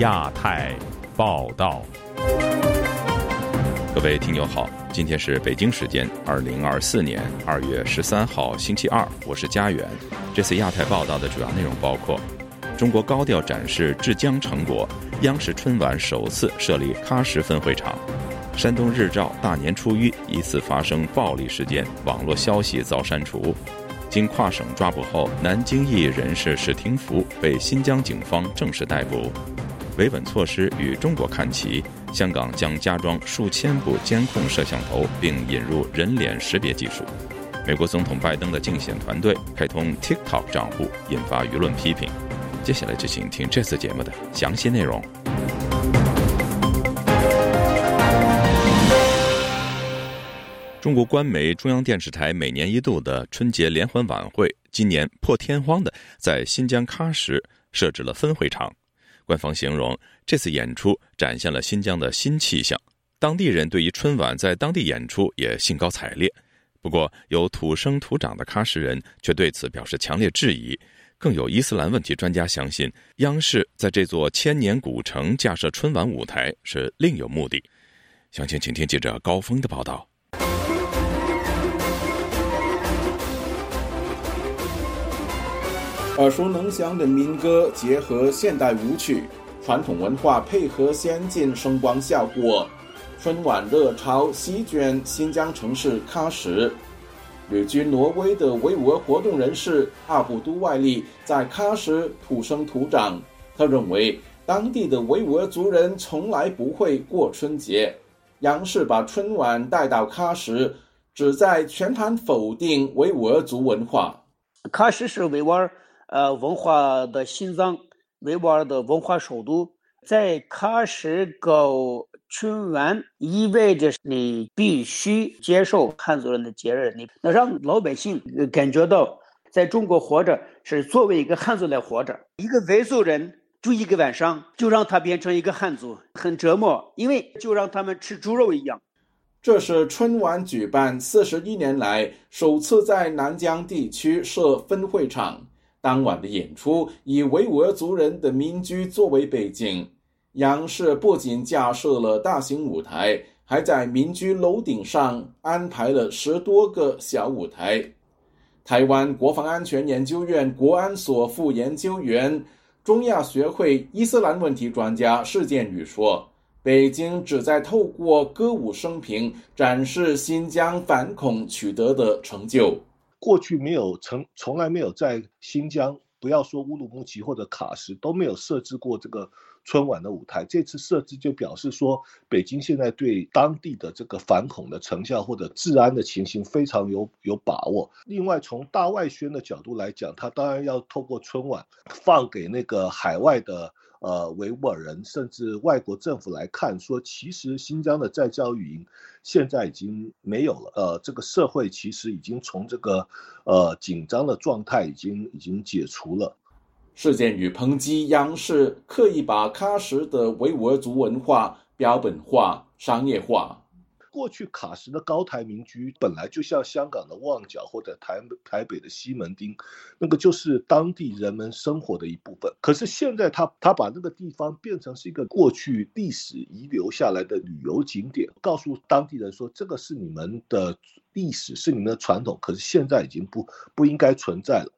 亚太报道，各位听友好，今天是北京时间二零二四年二月十三号星期二，我是佳远。这次亚太报道的主要内容包括：中国高调展示治疆成果，央视春晚首次设立喀什分会场；山东日照大年初一疑似发生暴力事件，网络消息遭删除。经跨省抓捕后，南京裔人士史廷福被新疆警方正式逮捕。维稳措施与中国看齐，香港将加装数千部监控摄像头，并引入人脸识别技术。美国总统拜登的竞选团队开通 TikTok 账户，引发舆论批评。接下来就请听这次节目的详细内容。中国官媒中央电视台每年一度的春节联欢晚会，今年破天荒的在新疆喀什设置了分会场。官方形容这次演出展现了新疆的新气象，当地人对于春晚在当地演出也兴高采烈。不过，有土生土长的喀什人却对此表示强烈质疑。更有伊斯兰问题专家相信，央视在这座千年古城架设春晚舞台是另有目的。详情，请听记者高峰的报道。耳熟能详的民歌结合现代舞曲，传统文化配合先进声光效果，春晚热潮席卷新疆城市喀什。旅居挪威的维吾尔活动人士阿布都外利在喀什土生土长，他认为当地的维吾尔族人从来不会过春节。央视把春晚带到喀什，旨在全盘否定维吾尔族文化。喀什是维吾尔。呃，文化的心脏，维吾尔的文化首都，在喀什搞春晚，意味着你必须接受汉族人的节日，你那让老百姓感觉到，在中国活着是作为一个汉族来活着。一个维族人住一个晚上，就让他变成一个汉族，很折磨，因为就让他们吃猪肉一样。这是春晚举办四十一年来首次在南疆地区设分会场。当晚的演出以维吾尔族人的民居作为背景，央视不仅架设了大型舞台，还在民居楼顶上安排了十多个小舞台。台湾国防安全研究院国安所副研究员、中亚学会伊斯兰问题专家释建宇说：“北京旨在透过歌舞升平，展示新疆反恐取得的成就。”过去没有从从来没有在新疆，不要说乌鲁木齐或者喀什都没有设置过这个春晚的舞台。这次设置就表示说，北京现在对当地的这个反恐的成效或者治安的情形非常有有把握。另外，从大外宣的角度来讲，他当然要透过春晚放给那个海外的。呃，维吾尔人甚至外国政府来看，说其实新疆的在教育营现在已经没有了。呃，这个社会其实已经从这个呃紧张的状态已经已经解除了。事件与抨击央视刻意把喀什的维吾尔族文化标本化、商业化。过去喀什的高台民居本来就像香港的旺角或者台台北的西门町，那个就是当地人们生活的一部分。可是现在他他把那个地方变成是一个过去历史遗留下来的旅游景点，告诉当地人说这个是你们的历史，是你们的传统，可是现在已经不不应该存在了。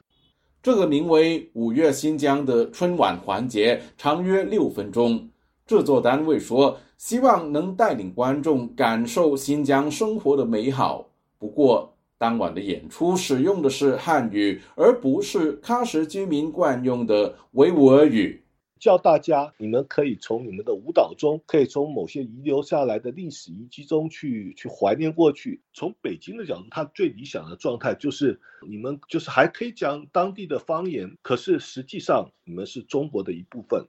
这个名为“五月新疆”的春晚环节长约六分钟，制作单位说。希望能带领观众感受新疆生活的美好。不过，当晚的演出使用的是汉语，而不是喀什居民惯用的维吾尔语。叫大家，你们可以从你们的舞蹈中，可以从某些遗留下来的历史遗迹中去去怀念过去。从北京的角度，它最理想的状态就是你们就是还可以讲当地的方言，可是实际上你们是中国的一部分。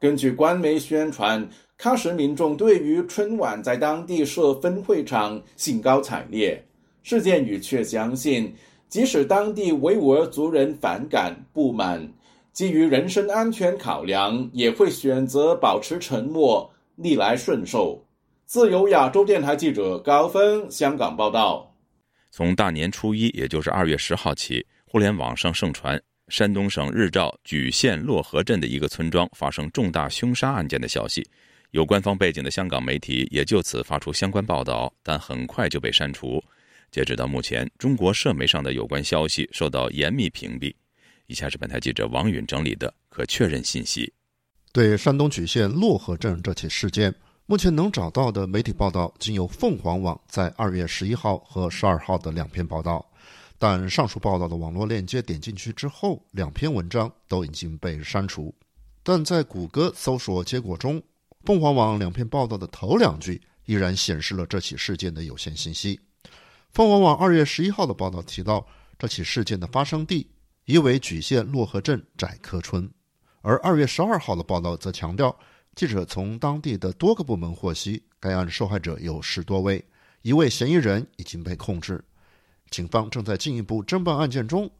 根据官媒宣传，喀什民众对于春晚在当地设分会场兴高采烈。事件宇却相信，即使当地维吾尔族人反感不满，基于人身安全考量，也会选择保持沉默，逆来顺受。自由亚洲电台记者高峰香港报道。从大年初一，也就是二月十号起，互联网上盛传。山东省日照莒县洛河镇的一个村庄发生重大凶杀案件的消息。有官方背景的香港媒体也就此发出相关报道，但很快就被删除。截止到目前，中国社媒上的有关消息受到严密屏蔽。以下是本台记者王允整理的可确认信息：对山东莒县洛河镇这起事件，目前能找到的媒体报道仅有凤凰网在二月十一号和十二号的两篇报道。但上述报道的网络链接点进去之后，两篇文章都已经被删除。但在谷歌搜索结果中，凤凰网两篇报道的头两句依然显示了这起事件的有限信息。凤凰网二月十一号的报道提到，这起事件的发生地疑为莒县洛河镇窄柯村，而二月十二号的报道则强调，记者从当地的多个部门获悉，该案受害者有十多位，一位嫌疑人已经被控制。警方正在进一步侦办案件中，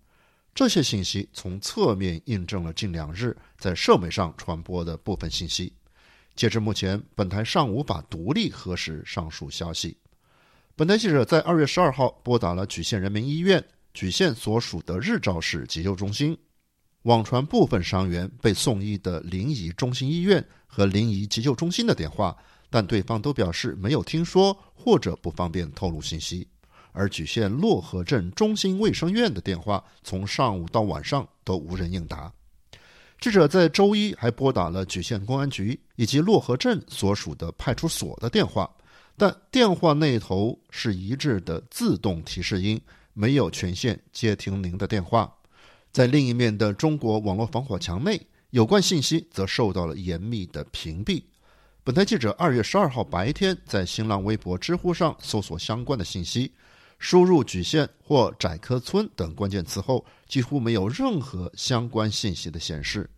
这些信息从侧面印证了近两日在社媒上传播的部分信息。截至目前，本台尚无法独立核实上述消息。本台记者在二月十二号拨打了莒县人民医院、莒县所属的日照市急救中心，网传部分伤员被送医的临沂中心医院和临沂急救中心的电话，但对方都表示没有听说或者不方便透露信息。而莒县漯河镇中心卫生院的电话从上午到晚上都无人应答。记者在周一还拨打了莒县公安局以及漯河镇所属的派出所的电话，但电话那头是一致的自动提示音，没有权限接听您的电话。在另一面的中国网络防火墙内，有关信息则受到了严密的屏蔽。本台记者二月十二号白天在新浪微博、知乎上搜索相关的信息。输入“莒县”或“窄科村”等关键词后，几乎没有任何相关信息的显示。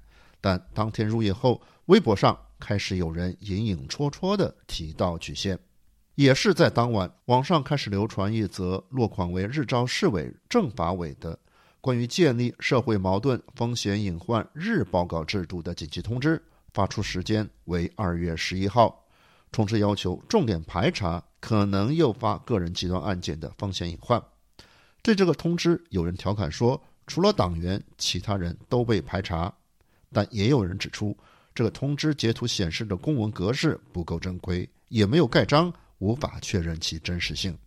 但当天入夜后，微博上开始有人隐隐绰绰地提到莒县。也是在当晚，网上开始流传一则落款为日照市委政法委的关于建立社会矛盾风险隐患日报告制度的紧急通知，发出时间为二月十一号，通知要求重点排查。可能诱发个人极端案件的风险隐患。对这个通知，有人调侃说，除了党员，其他人都被排查。但也有人指出，这个通知截图显示的公文格式不够正规，也没有盖章，无法确认其真实性。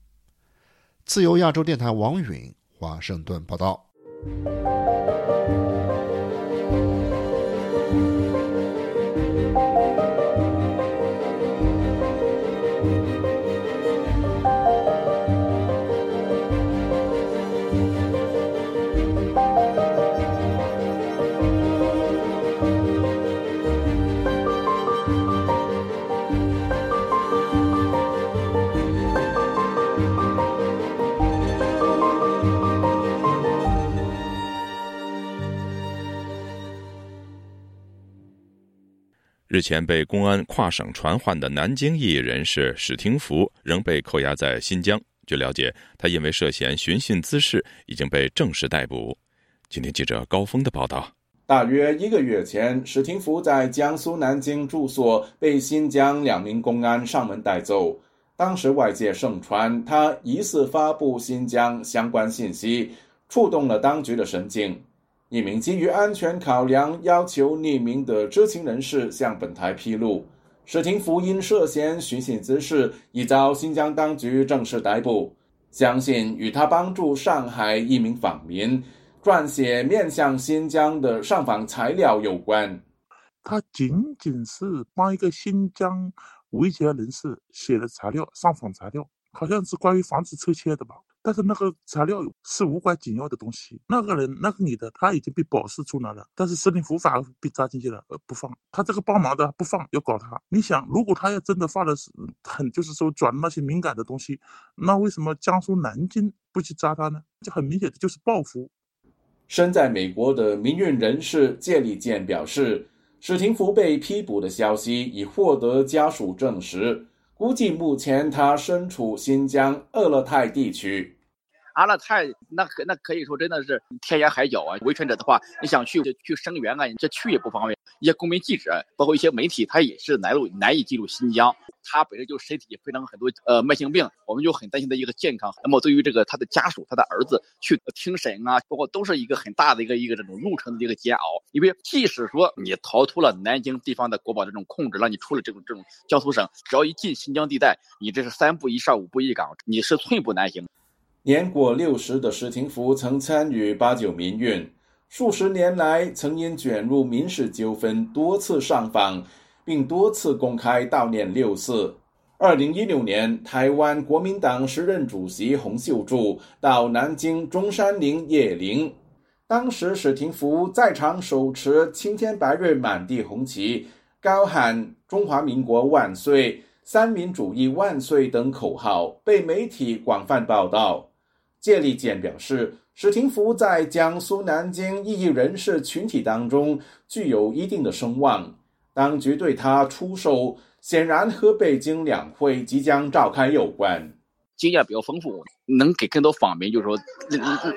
自由亚洲电台王允华盛顿报道。日前被公安跨省传唤的南京异议人士史廷福仍被扣押在新疆。据了解，他因为涉嫌寻衅滋事，已经被正式逮捕。今天记者高峰的报道：大约一个月前，史廷福在江苏南京住所被新疆两名公安上门带走。当时外界盛传他疑似发布新疆相关信息，触动了当局的神经。一名基于安全考量要求匿名的知情人士向本台披露，史廷福因涉嫌寻衅滋事，已遭新疆当局正式逮捕。相信与他帮助上海一名访民撰写面向新疆的上访材料有关。他仅仅是帮一个新疆维权人士写的材料，上访材料，好像是关于防止撤迁的吧。但是那个材料是无关紧要的东西。那个人，那个女的，她已经被保释出来了，但是司令福反而被抓进去了，呃，不放。他这个帮忙的不放，要搞他。你想，如果他要真的发的是很，就是说转那些敏感的东西，那为什么江苏南京不去抓他呢？这很明显的就是报复。身在美国的民运人士谢立健表示，史廷福被批捕的消息已获得家属证实。估计目前他身处新疆鄂勒泰地区。阿勒泰那可那可以说真的是天涯海角啊！维权者的话，你想去去声援啊，你这去也不方便。一些公民记者，包括一些媒体，他也是难入难以进入新疆。他本身就身体非常很多呃慢性病，我们就很担心他一个健康。那么对于这个他的家属，他的儿子去听审啊，包括都是一个很大的一个一个这种路程的一个煎熬。因为即使说你逃脱了南京地方的国保这种控制，让你出了这种这种江苏省，只要一进新疆地带，你这是三步一哨，五步一岗，你是寸步难行。年过六十的史廷福曾参与八九民运，数十年来曾因卷入民事纠纷多次上访，并多次公开悼念六四。二零一六年，台湾国民党时任主席洪秀柱到南京中山陵谒陵，当时史廷福在场手持“青天白日满地红旗”，高喊“中华民国万岁”“三民主义万岁”等口号，被媒体广泛报道。谢立健表示，史廷福在江苏南京异议人士群体当中具有一定的声望，当局对他出售显然和北京两会即将召开有关。经验比较丰富，能给更多访民就是说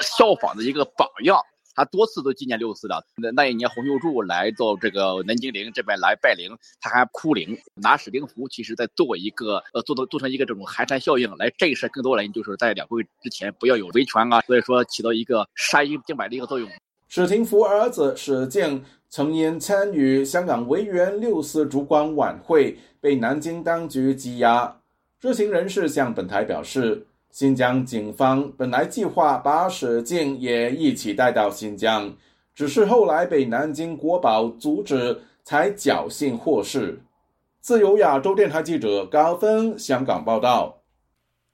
效仿的一个榜样。他多次都纪念六四的，那那一年洪秀柱来到这个南京陵这边来拜陵，他还哭灵，拿史丁福，其实在做一个呃，做做做成一个这种寒蝉效应，来震慑更多人，就是在两会之前不要有维权啊，所以说起到一个杀一儆百的一个作用。史廷福儿子史敬曾因参与香港维园六四烛光晚会被南京当局羁押，知情人士向本台表示。新疆警方本来计划把史静也一起带到新疆，只是后来被南京国保阻止，才侥幸获释。自由亚洲电台记者高峰香港报道。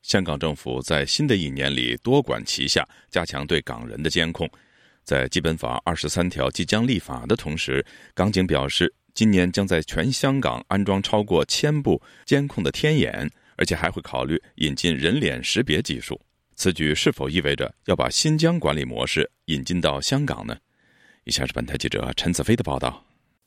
香港政府在新的一年里多管齐下，加强对港人的监控。在基本法二十三条即将立法的同时，港警表示，今年将在全香港安装超过千部监控的天眼。而且还会考虑引进人脸识别技术，此举是否意味着要把新疆管理模式引进到香港呢？以下是本台记者陈子飞的报道。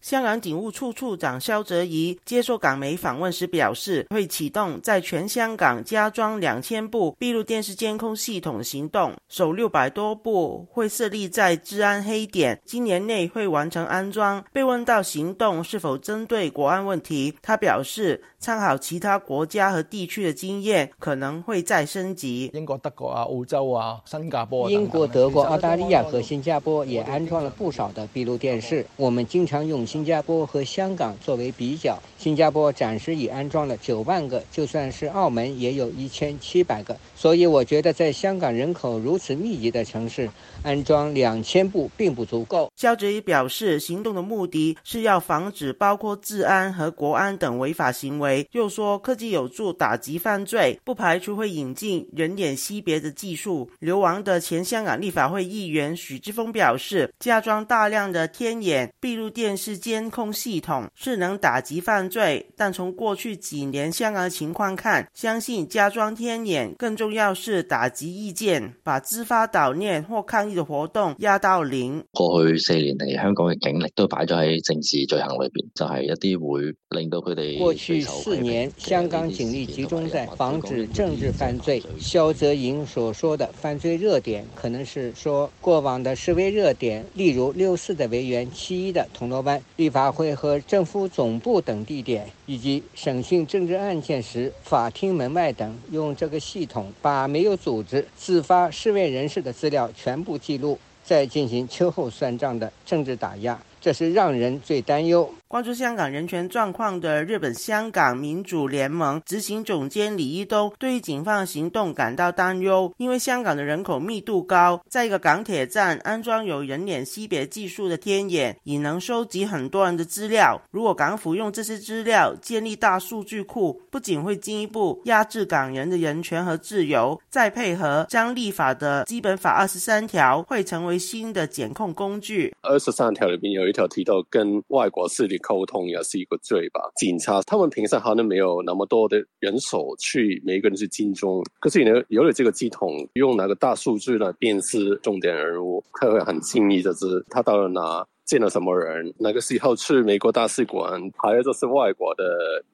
香港警务处处长肖泽仪接受港媒访问时表示，会启动在全香港加装两千部闭路电视监控系统行动，首六百多部会设立在治安黑点，今年内会完成安装。被问到行动是否针对国安问题，他表示参考其他国家和地区的经验，可能会再升级。英国、德国啊、澳洲啊、新加坡、英国、德国、澳大利亚和新加坡也安装了不少的闭路电视，我们经常用。新加坡和香港作为比较，新加坡暂时已安装了九万个，就算是澳门也有一千七百个。所以我觉得，在香港人口如此密集的城市，安装两千部并不足够。肖哲也表示，行动的目的是要防止包括治安和国安等违法行为。又说，科技有助打击犯罪，不排除会引进人脸识别的技术。流亡的前香港立法会议员许志峰表示，加装大量的天眼闭路电视。监控系统是能打击犯罪，但从过去几年香港的情况看，相信加装天眼更重要是打击意见，把自发悼念或抗议的活动压到零。过去四年嚟，香港嘅警力都摆咗喺政治罪行裏边，就係一啲會令到佢哋。过去四年，香港警力集中在防止政治犯罪。肖泽莹所说的犯罪热点，可能是说过往的示威热点，例如六四的维园、七一的铜锣湾。立法会和政府总部等地点，以及审讯政治案件时法庭门外等，用这个系统把没有组织自发示威人士的资料全部记录，再进行秋后算账的政治打压，这是让人最担忧。关注香港人权状况的日本香港民主联盟执行总监李一东对于警方行动感到担忧，因为香港的人口密度高，在一个港铁站安装有人脸识别技术的天眼，已能收集很多人的资料。如果港府用这些资料建立大数据库，不仅会进一步压制港人的人权和自由，再配合将立法的基本法二十三条，会成为新的检控工具。二十三条里面有一条提到跟外国势力。沟通也是一个罪吧。警察他们平常好像没有那么多的人手去每个人去跟踪，可是你，有了这个系统，用那个大数据来辨识重点人物，他会很轻易的知他到了哪，见了什么人，那个时候去美国大使馆，还有就是外国的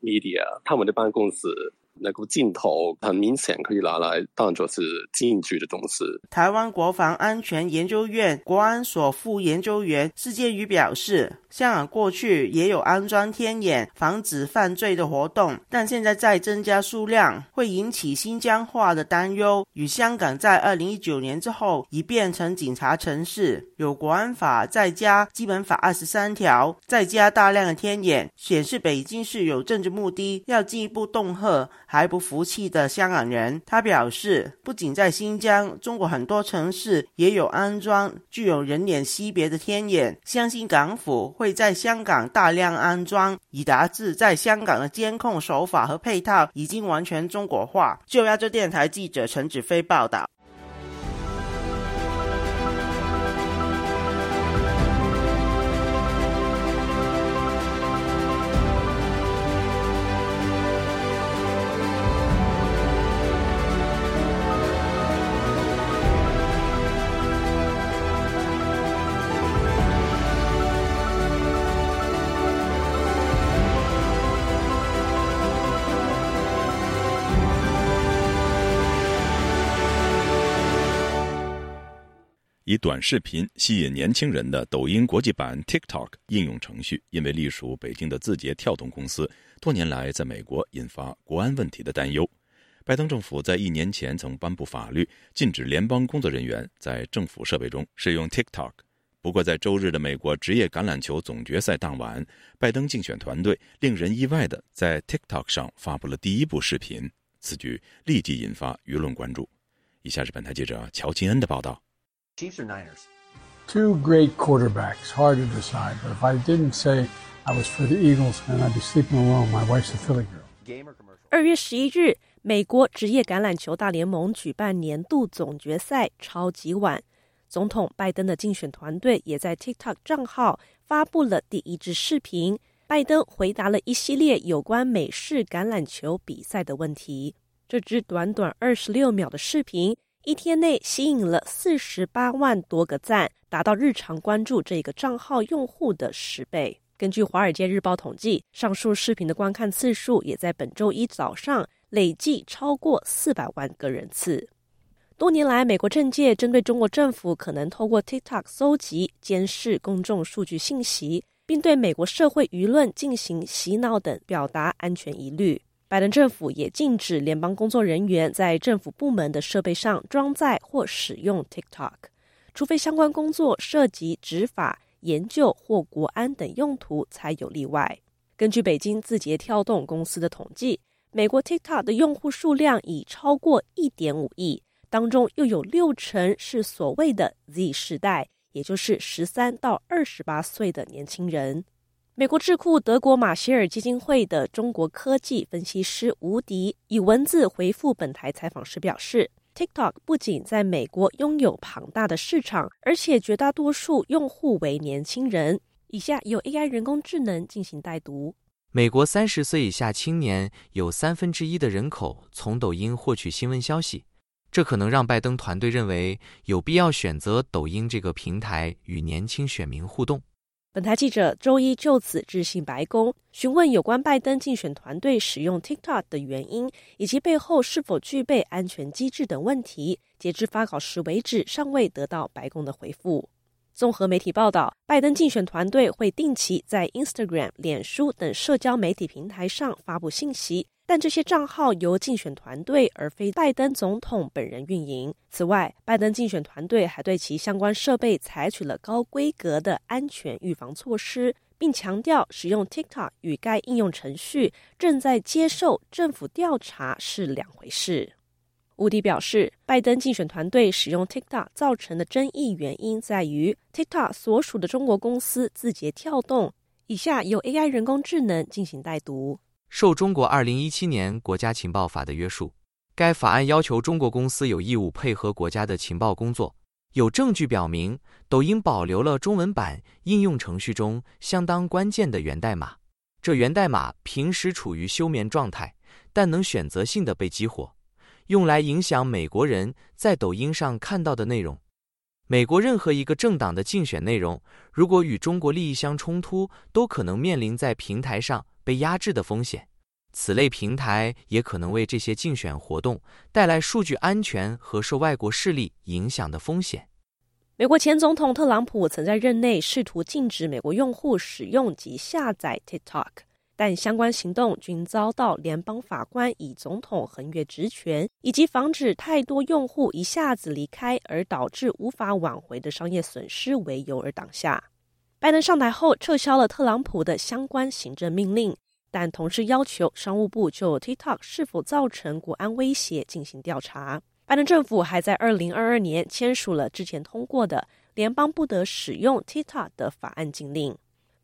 media，他们的办公室。那个镜头很明显可以拿来当做是禁剧的东西。台湾国防安全研究院国安所副研究员施建宇表示，香港过去也有安装天眼防止犯罪的活动，但现在再增加数量，会引起新疆化的担忧。与香港在二零一九年之后已变成警察城市，有国安法再加基本法二十三条，再加大量的天眼，显示北京是有政治目的，要进一步恫吓。还不服气的香港人，他表示，不仅在新疆，中国很多城市也有安装具有人脸识别的天眼，相信港府会在香港大量安装，以达至在香港的监控手法和配套已经完全中国化。就亚洲电台记者陈子飞报道。以短视频吸引年轻人的抖音国际版 TikTok 应用程序，因为隶属北京的字节跳动公司，多年来在美国引发国安问题的担忧。拜登政府在一年前曾颁布法律，禁止联邦工作人员在政府设备中使用 TikTok。不过，在周日的美国职业橄榄球总决赛当晚，拜登竞选团队令人意外的在 TikTok 上发布了第一部视频，此举立即引发舆论关注。以下是本台记者乔金恩的报道。Chiefs or Niners? Two great quarterbacks, hard to decide. But if I didn't say I was for the Eagles, then I'd be sleeping alone. My wife's a Philly girl. 二月十一日，美国职业橄榄球大联盟举办年度总决赛超级碗。总统拜登的竞选团队也在 TikTok 账号发布了第一支视频。拜登回答了一系列有关美式橄榄球比赛的问题。这支短短二十六秒的视频。一天内吸引了四十八万多个赞，达到日常关注这个账号用户的十倍。根据《华尔街日报》统计，上述视频的观看次数也在本周一早上累计超过四百万个人次。多年来，美国政界针对中国政府可能透过 TikTok 搜集、监视公众数据信息，并对美国社会舆论进行洗脑等，表达安全疑虑。拜登政府也禁止联邦工作人员在政府部门的设备上装载或使用 TikTok，除非相关工作涉及执法、研究或国安等用途，才有例外。根据北京字节跳动公司的统计，美国 TikTok 的用户数量已超过一点五亿，当中又有六成是所谓的 Z 世代，也就是十三到二十八岁的年轻人。美国智库德国马歇尔基金会的中国科技分析师吴迪以文字回复本台采访时表示：“TikTok 不仅在美国拥有庞大的市场，而且绝大多数用户为年轻人。”以下由 AI 人工智能进行代读。美国三十岁以下青年有三分之一的人口从抖音获取新闻消息，这可能让拜登团队认为有必要选择抖音这个平台与年轻选民互动。本台记者周一就此致信白宫，询问有关拜登竞选团队使用 TikTok 的原因，以及背后是否具备安全机制等问题。截至发稿时为止，尚未得到白宫的回复。综合媒体报道，拜登竞选团队会定期在 Instagram、脸书等社交媒体平台上发布信息。但这些账号由竞选团队而非拜登总统本人运营。此外，拜登竞选团队还对其相关设备采取了高规格的安全预防措施，并强调使用 TikTok 与该应用程序正在接受政府调查是两回事。乌迪表示，拜登竞选团队使用 TikTok 造成的争议原因在于 TikTok 所属的中国公司字节跳动。以下由 AI 人工智能进行代读。受中国二零一七年国家情报法的约束，该法案要求中国公司有义务配合国家的情报工作。有证据表明，抖音保留了中文版应用程序中相当关键的源代码。这源代码平时处于休眠状态，但能选择性的被激活，用来影响美国人在抖音上看到的内容。美国任何一个政党的竞选内容，如果与中国利益相冲突，都可能面临在平台上。被压制的风险，此类平台也可能为这些竞选活动带来数据安全和受外国势力影响的风险。美国前总统特朗普曾在任内试图禁止美国用户使用及下载 TikTok，但相关行动均遭到联邦法官以总统横越职权以及防止太多用户一下子离开而导致无法挽回的商业损失为由而挡下。拜登上台后撤销了特朗普的相关行政命令，但同时要求商务部就 TikTok 是否造成国安威胁进行调查。拜登政府还在二零二二年签署了之前通过的联邦不得使用 TikTok 的法案禁令。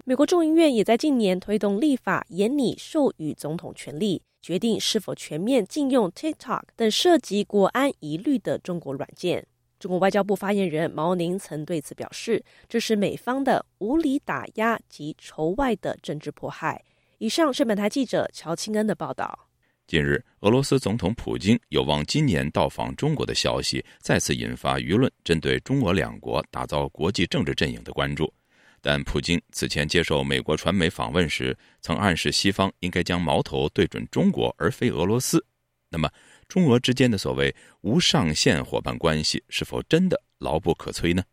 美国众议院也在近年推动立法，严拟授予总统权力，决定是否全面禁用 TikTok 等涉及国安疑虑的中国软件。中国外交部发言人毛宁曾对此表示：“这是美方的无理打压及仇外的政治迫害。”以上是本台记者乔清恩的报道。近日，俄罗斯总统普京有望今年到访中国的消息，再次引发舆论针对中俄两国打造国际政治阵营的关注。但普京此前接受美国传媒访问时，曾暗示西方应该将矛头对准中国而非俄罗斯。那么，中俄之间的所谓无上限伙伴关系是否真的牢不可摧呢？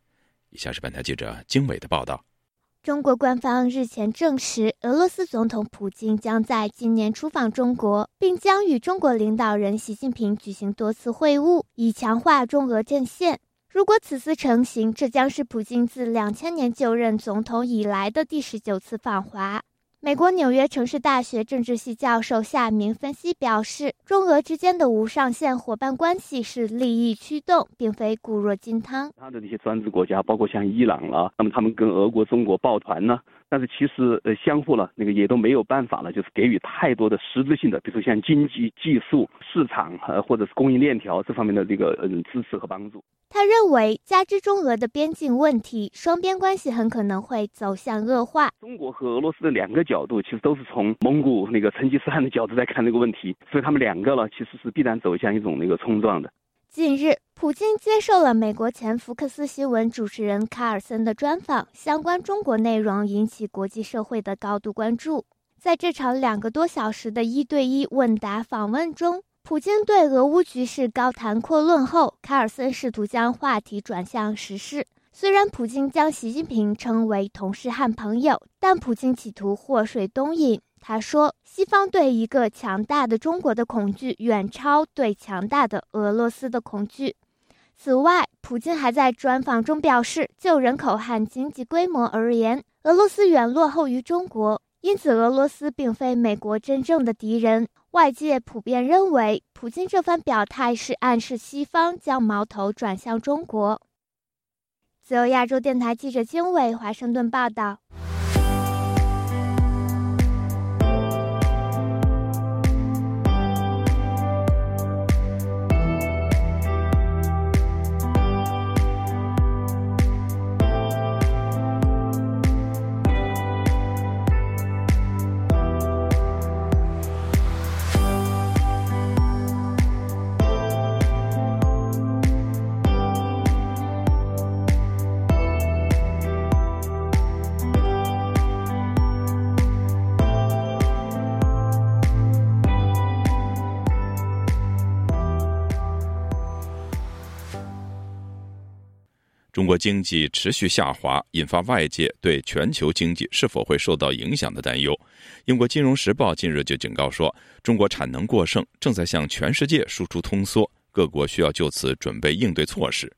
以下是本台记者经纬的报道。中国官方日前证实，俄罗斯总统普京将在今年出访中国，并将与中国领导人习近平举行多次会晤，以强化中俄阵线。如果此次成行，这将是普京自两千年就任总统以来的第十九次访华。美国纽约城市大学政治系教授夏明分析表示，中俄之间的无上限伙伴关系是利益驱动，并非固若金汤。他的那些专制国家，包括像伊朗了，那么他们跟俄国、中国抱团呢？但是其实呃，相互呢那个也都没有办法了，就是给予太多的实质性的，比如说像经济、技术、市场呃，或者是供应链条这方面的这个嗯支持和帮助。他认为，加之中俄的边境问题，双边关系很可能会走向恶化。中国和俄罗斯的两个角度，其实都是从蒙古那个成吉思汗的角度在看这个问题，所以他们两个呢，其实是必然走向一种那个冲撞的。近日，普京接受了美国前福克斯新闻主持人卡尔森的专访，相关中国内容引起国际社会的高度关注。在这场两个多小时的一对一问答访问中，普京对俄乌局势高谈阔论后，卡尔森试图将话题转向时事。虽然普京将习近平称为同事和朋友，但普京企图祸水东引。他说：“西方对一个强大的中国的恐惧，远超对强大的俄罗斯的恐惧。”此外，普京还在专访中表示，就人口和经济规模而言，俄罗斯远落后于中国，因此俄罗斯并非美国真正的敌人。外界普遍认为，普京这番表态是暗示西方将矛头转向中国。自由亚洲电台记者经纬华盛顿报道。中国经济持续下滑，引发外界对全球经济是否会受到影响的担忧。英国《金融时报》近日就警告说，中国产能过剩正在向全世界输出通缩，各国需要就此准备应对措施。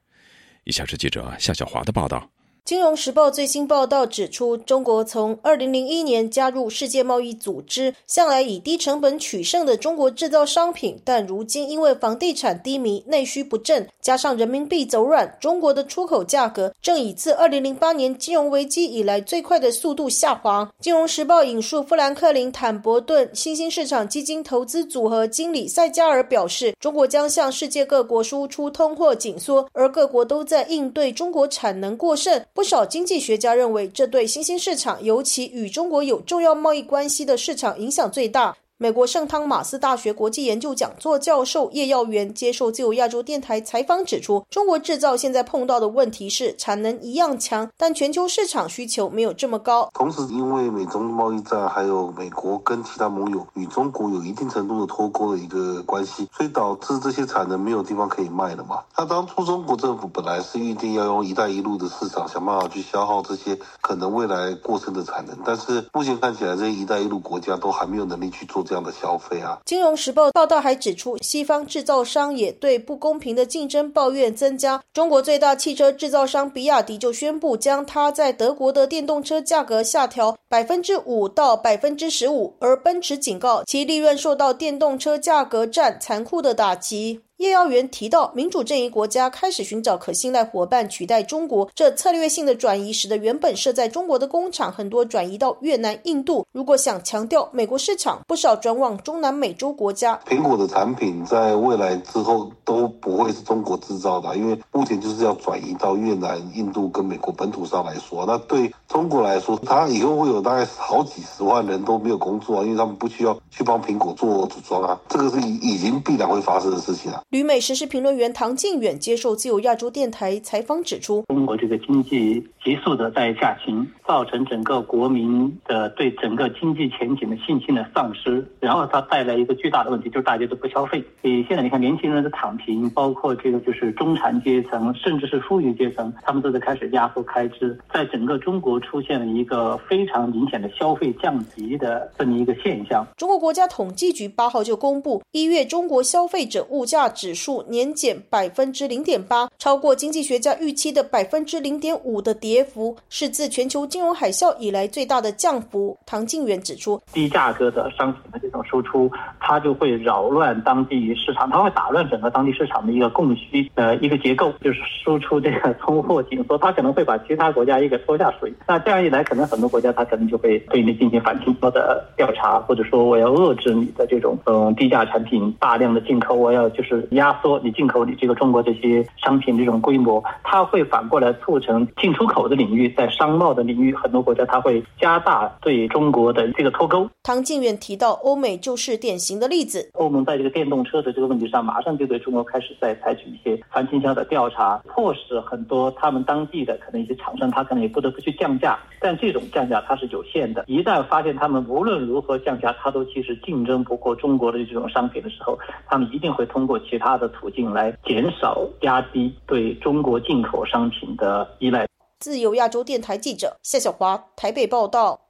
以下是记者夏小华的报道。金融时报最新报道指出，中国从二零零一年加入世界贸易组织，向来以低成本取胜的中国制造商品，但如今因为房地产低迷、内需不振，加上人民币走软，中国的出口价格正以自二零零八年金融危机以来最快的速度下滑。金融时报引述富兰克林·坦博顿新兴市场基金投资组合经理塞加尔表示，中国将向世界各国输出通货紧缩，而各国都在应对中国产能过剩。不少经济学家认为，这对新兴市场，尤其与中国有重要贸易关系的市场影响最大。美国圣汤马斯大学国际研究讲座教授叶耀元接受自由亚洲电台采访指出，中国制造现在碰到的问题是产能一样强，但全球市场需求没有这么高。同时，因为美中贸易战，还有美国跟其他盟友与中国有一定程度的脱钩的一个关系，所以导致这些产能没有地方可以卖了嘛。那当初中国政府本来是预定要用“一带一路”的市场想办法去消耗这些可能未来过剩的产能，但是目前看起来，这“一带一路”国家都还没有能力去做。这样的消费啊，《金融时报》报道还指出，西方制造商也对不公平的竞争抱怨增加。中国最大汽车制造商比亚迪就宣布，将它在德国的电动车价格下调百分之五到百分之十五，而奔驰警告其利润受到电动车价格战残酷的打击。叶耀元提到，民主阵营国家开始寻找可信赖伙伴取代中国，这策略性的转移使得原本设在中国的工厂很多转移到越南、印度。如果想强调美国市场，不少转往中南美洲国家。苹果的产品在未来之后都不会是中国制造的，因为目前就是要转移到越南、印度跟美国本土上来说。那对中国来说，它以后会有大概好几十万人都没有工作，因为他们不需要去帮苹果做组装啊，这个是已已经必然会发生的事情了。旅美时事评论员唐靖远接受自由亚洲电台采访指出，中国这个经济急速的在下行，造成整个国民的对整个经济前景的信心的丧失，然后它带来一个巨大的问题，就是大家都不消费。所以现在你看，年轻人的躺平，包括这个就是中产阶层，甚至是富裕阶层，他们都在开始压缩开支，在整个中国出现了一个非常明显的消费降级的这么一个现象。中国国家统计局八号就公布一月中国消费者物价指数。年减百分之零点八，超过经济学家预期的百分之零点五的跌幅，是自全球金融海啸以来最大的降幅。唐靖远指出，低价格的商品的这种输出，它就会扰乱当地市场，它会打乱整个当地市场的一个供需呃一个结构，就是输出这个通货紧缩，它可能会把其他国家一个拖下水。那这样一来，可能很多国家它可能就会对你进行反倾销的调查，或者说我要遏制你的这种嗯低价产品大量的进口，我要就是压缩。你进口你这个中国这些商品这种规模，它会反过来促成进出口的领域，在商贸的领域，很多国家它会加大对中国的这个脱钩。唐靖远提到，欧美就是典型的例子。欧盟在这个电动车的这个问题上，马上就对中国开始在采取一些反倾销的调查，迫使很多他们当地的可能一些厂商，他可能也不得不去降价。但这种降价它是有限的，一旦发现他们无论如何降价，他都其实竞争不过中国的这种商品的时候，他们一定会通过其他的。途径来减少、压低对中国进口商品的依赖。自由亚洲电台记者夏小华台北报道。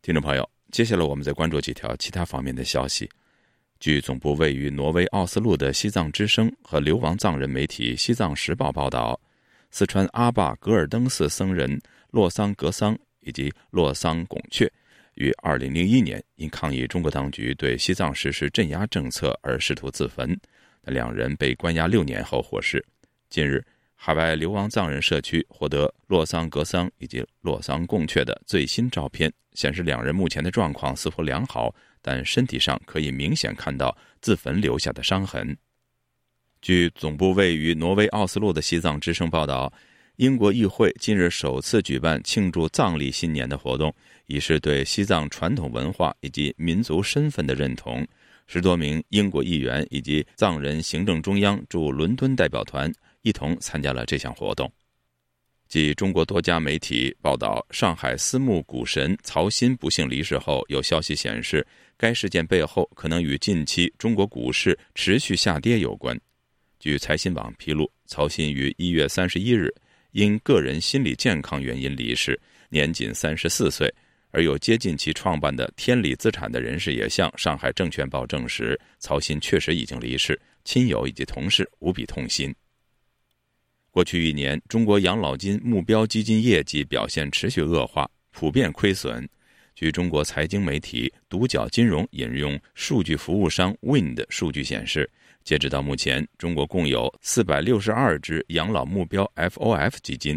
听众朋友，接下来我们再关注几条其他方面的消息。据总部位于挪威奥斯陆的西藏之声和流亡藏人媒体《西藏时报》报道，四川阿坝格尔登寺僧人洛桑格桑以及洛桑拱雀。于二零零一年因抗议中国当局对西藏实施镇压政策而试图自焚。两人被关押六年后获释。近日，海外流亡藏人社区获得洛桑格桑以及洛桑贡雀的最新照片，显示两人目前的状况似乎良好，但身体上可以明显看到自焚留下的伤痕。据总部位于挪威奥斯陆的西藏之声报道，英国议会近日首次举办庆祝藏历新年的活动，以示对西藏传统文化以及民族身份的认同。十多名英国议员以及藏人行政中央驻伦敦代表团一同参加了这项活动。继中国多家媒体报道上海私募股神曹鑫不幸离世后，有消息显示，该事件背后可能与近期中国股市持续下跌有关。据财新网披露，曹鑫于一月三十一日因个人心理健康原因离世，年仅三十四岁。而有接近其创办的天理资产的人士也向上海证券报证实，曹鑫确实已经离世，亲友以及同事无比痛心。过去一年，中国养老金目标基金业绩表现持续恶化，普遍亏损。据中国财经媒体独角金融引用数据服务商 Wind 数据显示，截止到目前，中国共有四百六十二只养老目标 FOF 基金。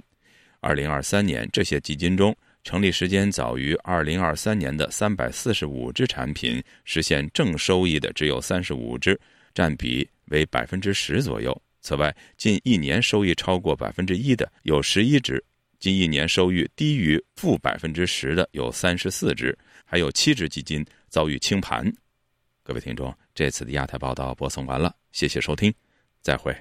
二零二三年，这些基金中，成立时间早于二零二三年的三百四十五只产品实现正收益的只有三十五只，占比为百分之十左右。此外，近一年收益超过百分之一的有十一只，近一年收益低于负百分之十的有三十四只，还有七只基金遭遇清盘。各位听众，这次的亚太报道播送完了，谢谢收听，再会。